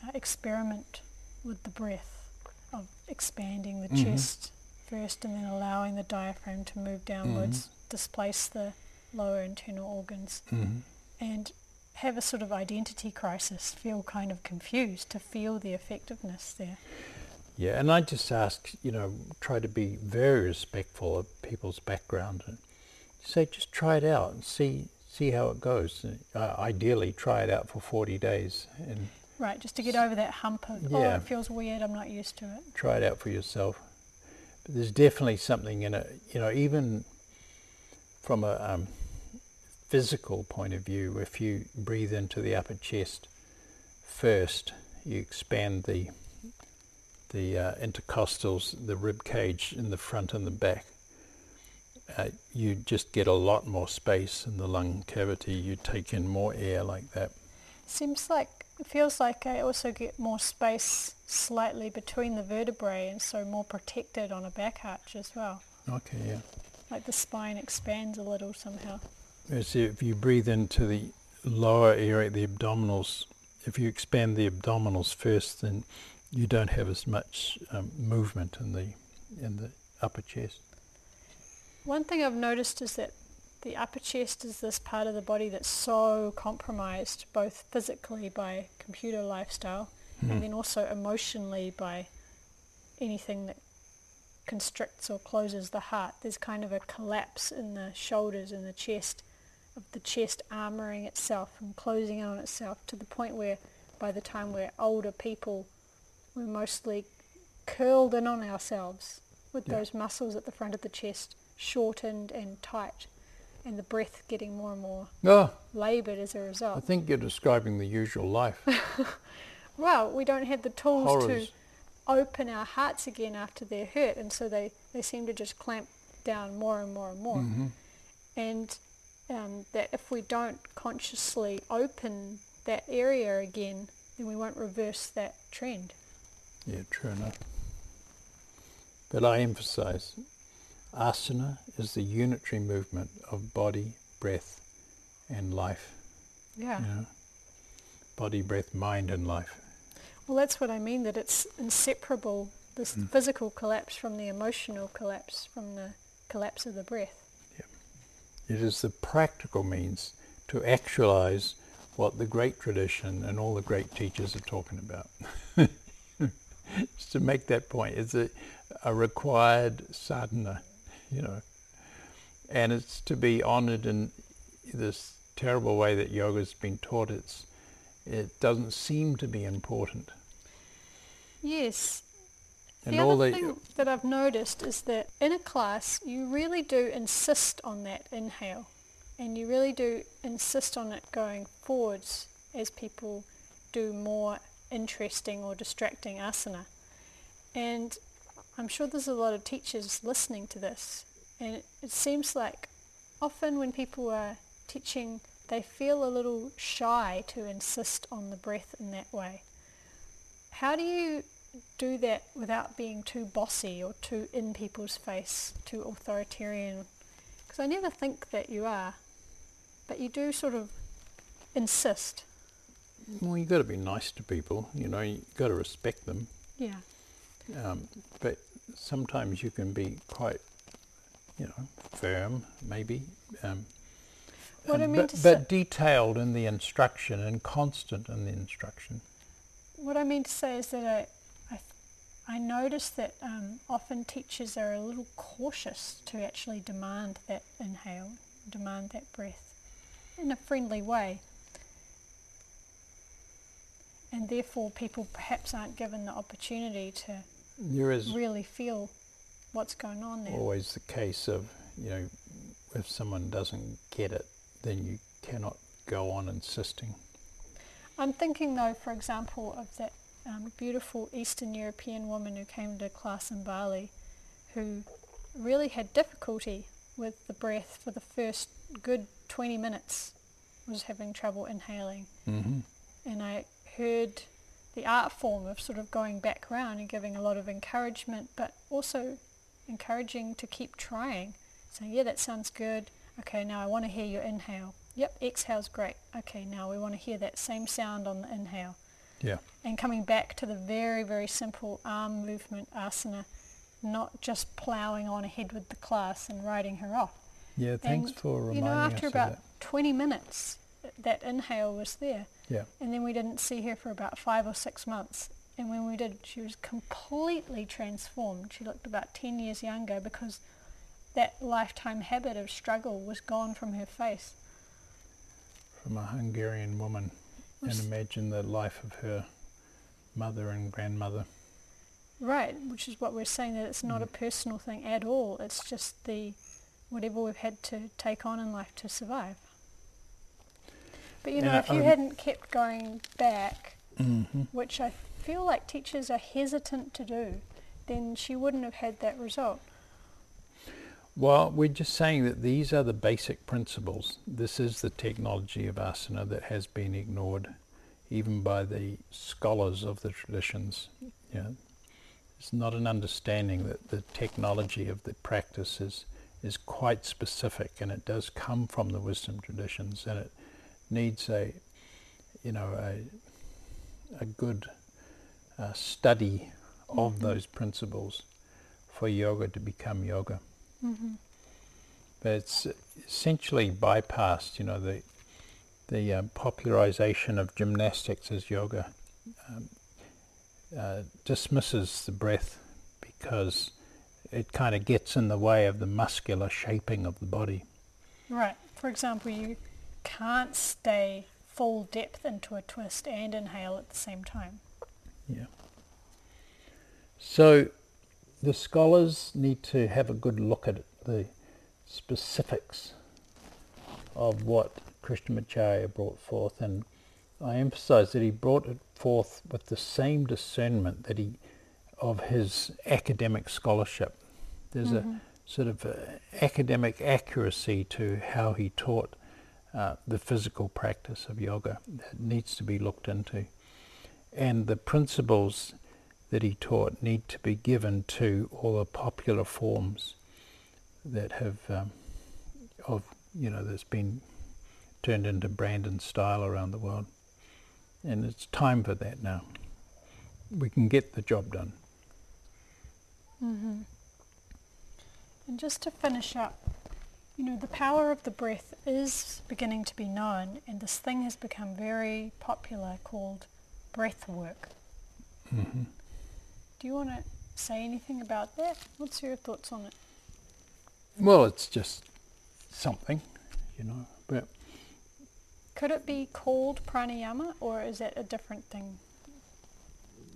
uh, experiment with the breath of expanding the Mhm. chest first and then allowing the diaphragm to move downwards, displace the lower internal organs, Mm-hmm. and have a sort of identity crisis, feel kind of confused to feel the effectiveness there. Yeah, and I just ask, you know, try to be very respectful of people's background and say, just try it out and see see how it goes. Uh, ideally, try it out for 40 days and Right, just to get over that hump of, oh, it feels weird, I'm not used to it. try it out for yourself. But there's definitely something in it, you know, even from a um, physical point of view, if you breathe into the upper chest first, you expand the the uh, intercostals, the rib cage in the front and the back. Uh, you just get a lot more space in the lung cavity. You take in more air like that. Seems like it feels like I also get more space slightly between the vertebrae and so more protected on a back arch as well. Okay, yeah. Like the spine expands a little somehow. If you breathe into the lower area, the abdominals, if you expand the abdominals first, then you don't have as much um, movement in the in the upper chest. One thing I've noticed is that the upper chest is this part of the body that's so compromised both physically by computer lifestyle Hmm. and then also emotionally by anything that constricts or closes the heart. There's kind of a collapse in the shoulders and the chest of the chest armoring itself and closing in on itself to the point where by the time we're older people we're mostly curled in on ourselves with Yeah. those muscles at the front of the chest shortened and tight and the breath getting more and more Oh, laboured as a result. I think you're describing the usual life. <laughs> Well, we don't have the tools Horrors. to open our hearts again after they're hurt and so they, they seem to just clamp down more and more and more. hmm And um, that if we don't consciously open that area again, then we won't reverse that trend. Yeah, true enough. But I emphasize, asana is the unitary movement of body, breath, and life. Yeah. You know? Body, breath, mind, and life. Well, that's what I mean, that it's inseparable this mm. physical collapse from the emotional collapse from the collapse of the breath. Yeah. It is the practical means to actualize what the great tradition and all the great teachers are talking about. <laughs> Just to make that point, it's a, a required sadhana, you know, and it's to be honored in this terrible way that yoga's been taught. It's it doesn't seem to be important. Yes. And the all other the thing that I've noticed is that in a class you really do insist on that inhale and you really do insist on it going forwards as people do more interesting or distracting asana. And I'm sure there's a lot of teachers listening to this and it, it seems like often when people are teaching they feel a little shy to insist on the breath in that way. How do you do that without being too bossy or too in people's face, too authoritarian? Because I never think that you are, but you do sort of insist. well, you've got to be nice to people. You know, you've got to respect them. Yeah. Um, but sometimes you can be quite, you know, firm, maybe. Um, What I um, mean but, but detailed in the instruction and constant in the instruction. what I mean to say is that I, I, I notice that um, often teachers are a little cautious to actually demand that inhale, demand that breath in a friendly way. And therefore people perhaps aren't given the opportunity to There is really feel what's going on there. always the case of, you know, if someone doesn't get it, then you cannot go on insisting. I'm thinking though, for example, of that um, beautiful Eastern European woman who came to class in Bali, who really had difficulty with the breath for the first good 20 minutes, was having trouble inhaling. Mm-hmm. And I heard the art form of sort of going back around and giving a lot of encouragement, but also encouraging to keep trying. Saying, yeah, that sounds good. Okay, now I want to hear your inhale. Yep, exhale's great. Okay, now we want to hear that same sound on the inhale. Yeah. And coming back to the very, very simple arm movement asana, not just ploughing on ahead with the class and writing her off. Yeah, thanks And, for reminding You know, after about that. 20 minutes, that inhale was there. Yeah. And then we didn't see her for about five or six months. And when we did, she was completely transformed. She looked about 10 years younger because that lifetime habit of struggle was gone from her face. From a Hungarian woman. And imagine the life of her mother and grandmother. Right, which is what we're saying that it's not a Mm. personal thing at all. It's just the whatever we've had to take on in life to survive. But you And know, I- if you hadn't kept going back, Mm-hmm. which I feel like teachers are hesitant to do, then she wouldn't have had that result. Well, we're just saying that these are the basic principles. This is the technology of asana that has been ignored even by the scholars of the traditions. You know, it's not an understanding that the technology of the practice is, is quite specific and it does come from the wisdom traditions and it needs a, you know, a, a good uh, study of Mhm. those principles for yoga to become yoga Mm-hmm. but it's essentially bypassed, you know, the the um, popularization of gymnastics as yoga um, uh, dismisses the breath because it kind of gets in the way of the muscular shaping of the body. Right. For example, you can't stay full depth into a twist and inhale at the same time. Yeah. So the scholars need to have a good look at the specifics of what Krishnamacharya brought forth and I emphasize that he brought it forth with the same discernment that he of his academic scholarship. There's a Mhm. sort of uh academic accuracy to how he taught uh, the physical practice of yoga that needs to be looked into. And the principles that he taught need to be given to all the popular forms that have, um, of you know, that's been turned into brand and style around the world. And it's time for that now. We can get the job done. Mm-hmm. And just to finish up, you know, the power of the breath is beginning to be known, and this thing has become very popular called breath work. Mm-hmm. Do you want to say anything about that? What's your thoughts on it? Well, it's just something, you know, but Could it be called pranayama, or is that a different thing?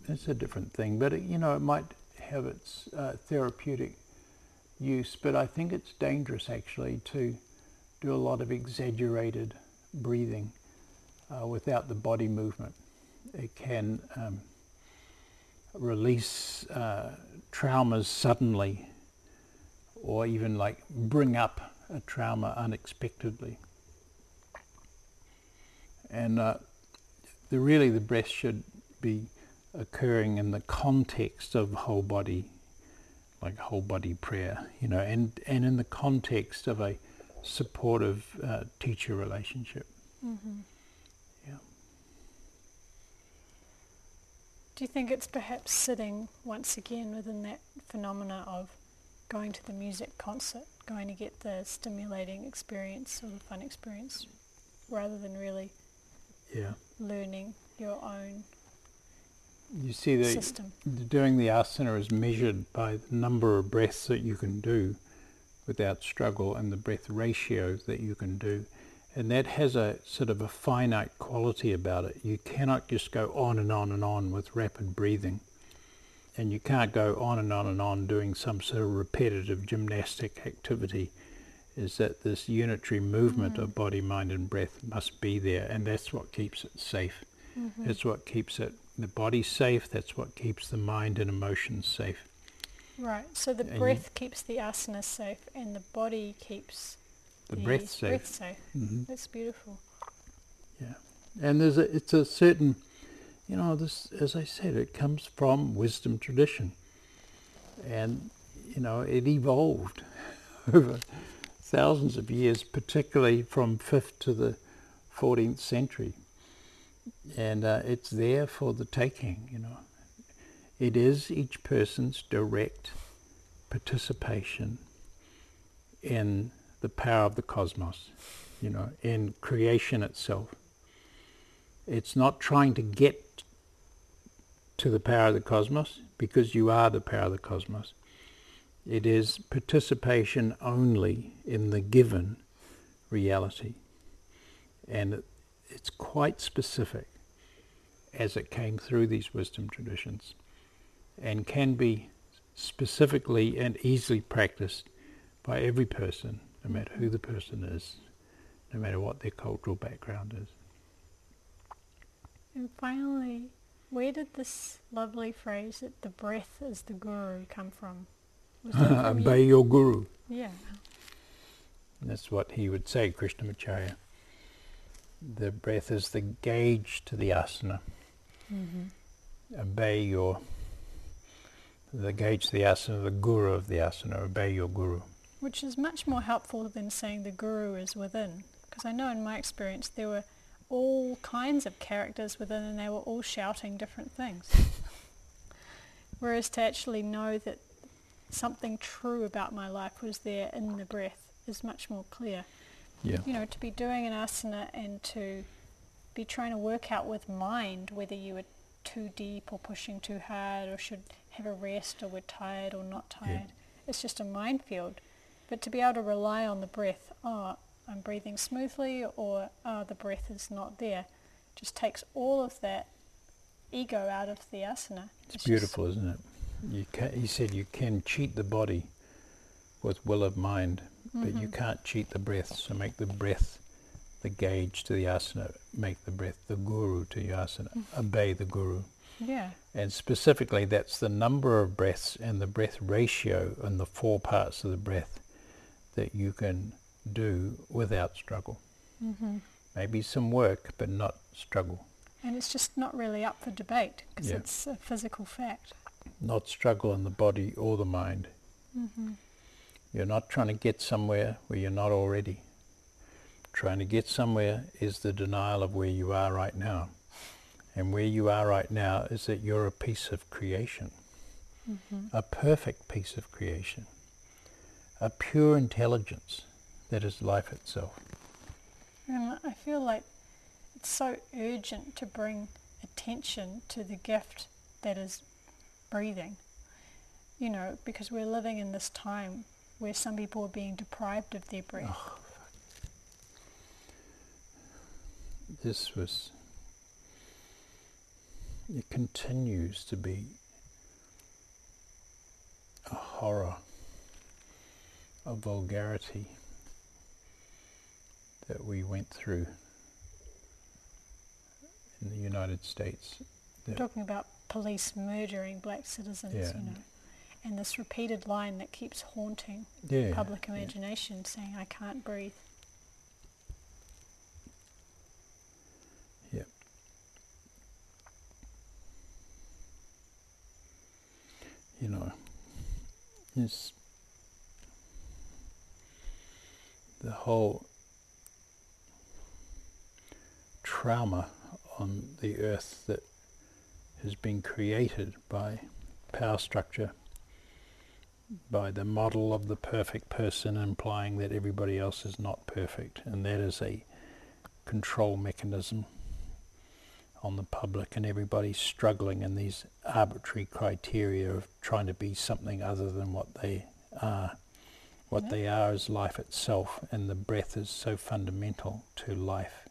it's a different thing. But, it, you know, it might have its uh, therapeutic use, but I think it's dangerous actually to do a lot of exaggerated breathing uh, without the body movement. It can um, release uh, traumas suddenly or even like bring up a trauma unexpectedly. And uh, the, really the breath should be occurring in the context of whole body, like whole body prayer, you know, and, and in the context of a supportive uh, teacher relationship. Mm-hmm. Yeah. Do you think it's perhaps sitting once again within that phenomena of going to the music concert, going to get the stimulating experience or the fun experience, rather than really Yeah. learning your own You see, the, system? doing the asana is measured by the number of breaths that you can do without struggle and the breath ratio that you can do. And that has a sort of a finite quality about it. You cannot just go on and on and on with rapid breathing. And you can't go on and on and on doing some sort of repetitive gymnastic activity. Is that this unitary movement Mm. of body, mind and breath must be there. And that's what keeps it safe. Mhm. It's what keeps it the body safe. That's what keeps the mind and emotions safe. Right. So the And you- breath keeps the asana safe, and the body keeps The breath safe. breath safe. hmm That's beautiful. Yeah, and there's a it's a certain, you know, this as I said, it comes from wisdom tradition, and you know it evolved <laughs> over thousands of years, particularly from fifth to the fourteenth century, and uh, it's there for the taking. You know, it is each person's direct participation in the power of the cosmos, you know, in creation itself. It's not trying to get to the power of the cosmos because you are the power of the cosmos. It is participation only in the given reality. And it's quite specific as it came through these wisdom traditions and can be specifically and easily practiced by every person, no matter who the person is, no matter what their cultural background is. And finally, where did this lovely phrase that the breath is the guru come from? Was that <laughs> from Obey you? your guru. Yeah. That's what he would say, Krishnamacharya. The breath is the gauge to the asana. Mm-hmm. Obey your, the gauge to the asana, the guru of the asana. Obey your guru. Which is much more helpful than saying the guru is within. Because I know in my experience there were all kinds of characters within and they were all shouting different things. <laughs> Whereas to actually know that something true about my life was there in the breath is much more clear. Yeah. You know, to be doing an asana and to be trying to work out with mind whether you were too deep or pushing too hard or should have a rest or were tired or not Yeah. tired. It's just a minefield. But to be able to rely on the breath, oh, I'm breathing smoothly or oh, the breath is not there, just takes all of that ego out of the asana. It's just- beautiful, isn't it? You can, he said you can cheat the body with will of mind, but you Mhm. can't cheat the breath. So make the breath the gauge to the asana. Make the breath the guru to your asana. Mm. Obey the guru. Yeah. And specifically, that's the number of breaths and the breath ratio and the four parts of the breath that you can do without struggle. hmm Maybe some work, but not struggle. And it's just not really up for debate because Yeah. it's a physical fact. Not struggle in the body or the mind. hmm You're not trying to get somewhere where you're not already. Trying to get somewhere is the denial of where you are right now. And where you are right now is that you're a piece of creation. Mm-hmm. a perfect piece of creation, a pure intelligence that is life itself. And I feel like it's so urgent to bring attention to the gift that is breathing. You know, because we're living in this time where some people are being deprived of their breath. Oh, this was, it continues to be a horror, a vulgarity that we went through in the United States. Talking about police murdering black citizens, Yeah. you know, and this repeated line that keeps haunting yeah, public yeah. imagination saying, I can't breathe. Yep. You know, it's the whole trauma on the earth that has been created by power structure, by the model of the perfect person implying that everybody else is not perfect, and that is a control mechanism on the public and everybody's struggling in these arbitrary criteria of trying to be something other than what they are. What Yeah. they are is life itself and the breath is so fundamental to life,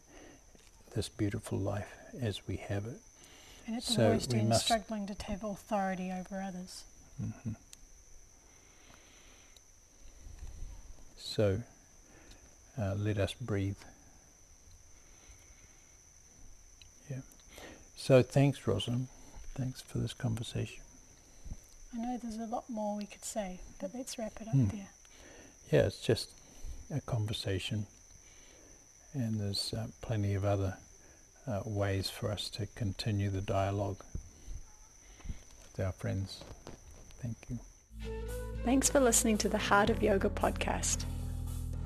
this beautiful life as we have it. And it's So been must- struggling to have authority over others. hmm So uh, let us breathe. Yeah. So thanks, Rosalind. Thanks for this conversation. I know there's a lot more we could say, but let's wrap it up Hmm. there. Yeah, it's just a conversation, and there's uh, plenty of other uh, ways for us to continue the dialogue with our friends. Thank you. Thanks for listening to the Heart of Yoga podcast.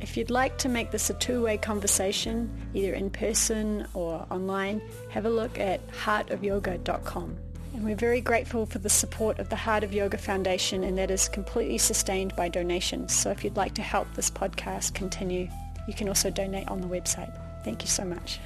If you'd like to make this a two-way conversation, either in person or online, have a look at heartofyoga.com. And we're very grateful for the support of the Heart of Yoga Foundation and that is completely sustained by donations. So if you'd like to help this podcast continue, you can also donate on the website. Thank you so much.